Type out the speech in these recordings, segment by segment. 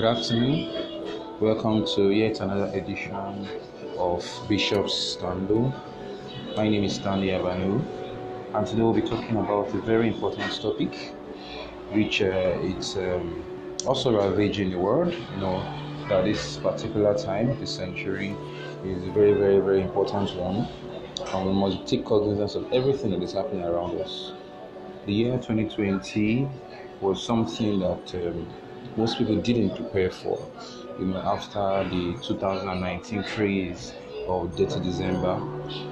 Good afternoon. Welcome to yet another edition of Bishop's Stanley. My name is Stanley Abanu, and today we'll be talking about a very important topic, which uh, is um, also ravaging the world. You know that this particular time, this century, is a very, very, very important one, and we must take cognizance of everything that is happening around us. The year 2020 was something that um, most people didn't prepare for. You know, after the 2019 craze of Dirty December,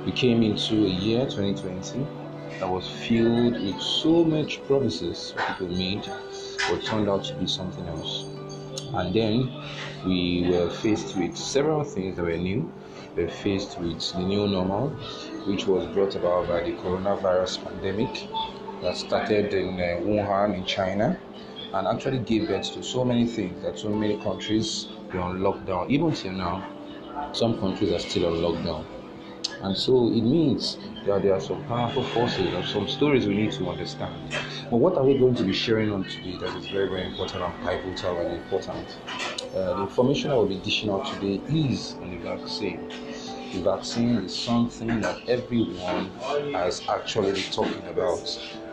we came into a year 2020 that was filled with so much promises people made, but turned out to be something else. And then we were faced with several things that were new. We were faced with the new normal, which was brought about by the coronavirus pandemic that started in uh, Wuhan in China and actually gave birth to so many things that so many countries were on lockdown. Even till now, some countries are still on lockdown. And so it means that there are some powerful forces and some stories we need to understand. But what are we going to be sharing on today that is very, very important and pivotal and important? Uh, the information I will be dishing out today is on the vaccine. The vaccine is something that everyone is actually talking about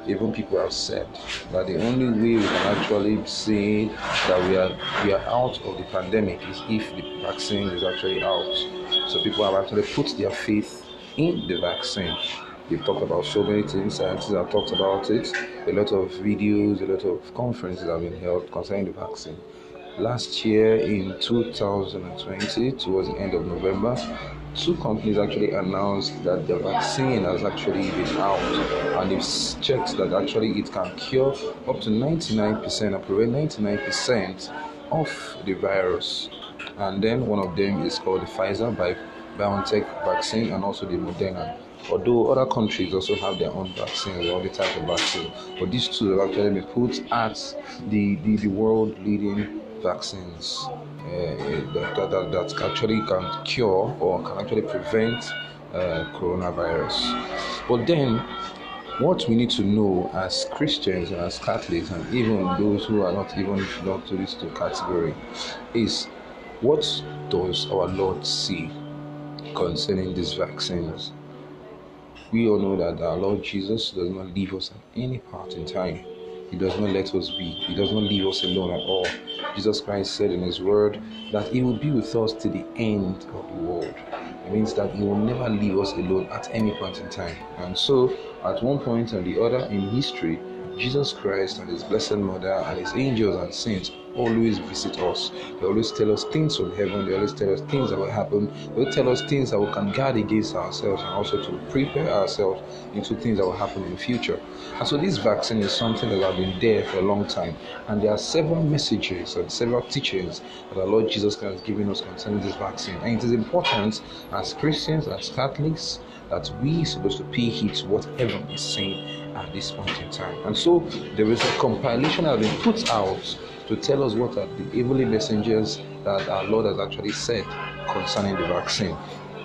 even people have said that the only way we can actually say that we are we are out of the pandemic is if the vaccine is actually out. So people have actually put their faith in the vaccine. We've talked about so many things, scientists have talked about it. A lot of videos, a lot of conferences have been held concerning the vaccine. Last year in 2020, towards the end of November, two companies actually announced that the vaccine has actually been out and they've checked that actually it can cure up to 99% or prevent 99% of the virus. And then one of them is called the Pfizer by BioNTech vaccine and also the Moderna. Although other countries also have their own vaccines, all the type of vaccine, but these two have actually been put at the, the, the world leading vaccines uh, that, that, that, actually can cure or can actually prevent uh, coronavirus. But then, what we need to know as Christians and as Catholics, and even those who are not even belong to this category, is what does our Lord see concerning these vaccines? We all know that our Lord Jesus does not leave us at any part in time he does not let us be. He does not leave us alone at all. Jesus Christ said in His Word that He will be with us to the end of the world. It means that He will never leave us alone at any point in time. And so, at one point or the other in history, Jesus Christ and His Blessed Mother and His angels and saints always visit us. They always tell us things from heaven. They always tell us things that will happen. They tell us things that we can guard against ourselves and also to prepare ourselves into things that will happen in the future. And so this vaccine is something that has been there for a long time. And there are several messages and several teachings that our Lord Jesus Christ has given us concerning this vaccine. And it is important as Christians, as Catholics, that we are supposed to pay heed to what heaven is saying at this point in time. And so there is a compilation that has been put out to tell us what are the heavenly messengers that our Lord has actually said concerning the vaccine.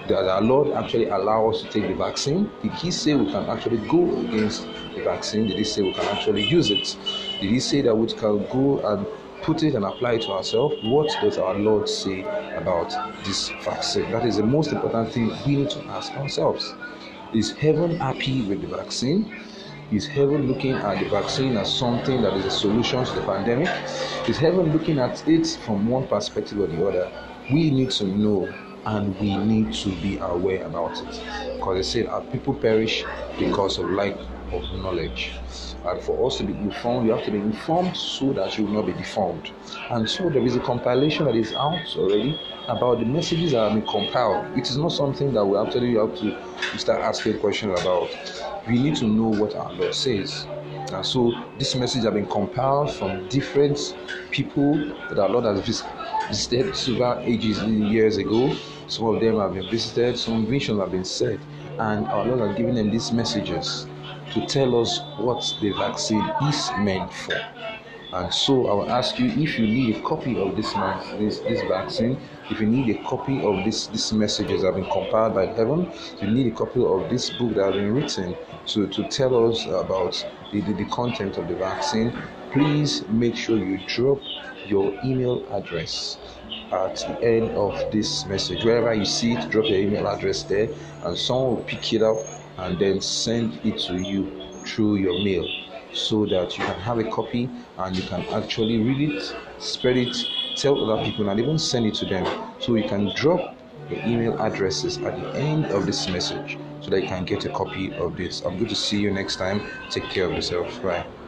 That our Lord actually allow us to take the vaccine. Did He say we can actually go against the vaccine? Did He say we can actually use it? Did He say that we can go and put it and apply it to ourselves? What does our Lord say about this vaccine? That is the most important thing we need to ask ourselves. Is heaven happy with the vaccine? Is heaven looking at the vaccine as something that is a solution to the pandemic? Is heaven looking at it from one perspective or the other? We need to know and we need to be aware about it. Because they said our people perish because of lack of knowledge. And for us to be informed, you have to be informed so that you will not be deformed. And so there is a compilation that is out already about the messages that have been compiled. It is not something that we actually have to start asking questions about we need to know what our Lord says. And so this message has been compiled from different people that our Lord has visited several ages years ago. Some of them have been visited, some visions have been said, and our Lord has given them these messages to tell us what the vaccine is meant for. And so I will ask you if you need a copy of this this, this vaccine, if you need a copy of this these messages that have been compiled by heaven, you need a copy of this book that has been written to, to tell us about the, the, the content of the vaccine, please make sure you drop your email address at the end of this message. Wherever you see it, drop your email address there, and someone will pick it up and then send it to you through your mail so that you can have a copy and you can actually read it, spread it, tell other people, and even send it to them. So you can drop your email addresses at the end of this message so that you can get a copy of this. I'm going to see you next time. Take care of yourself. Bye.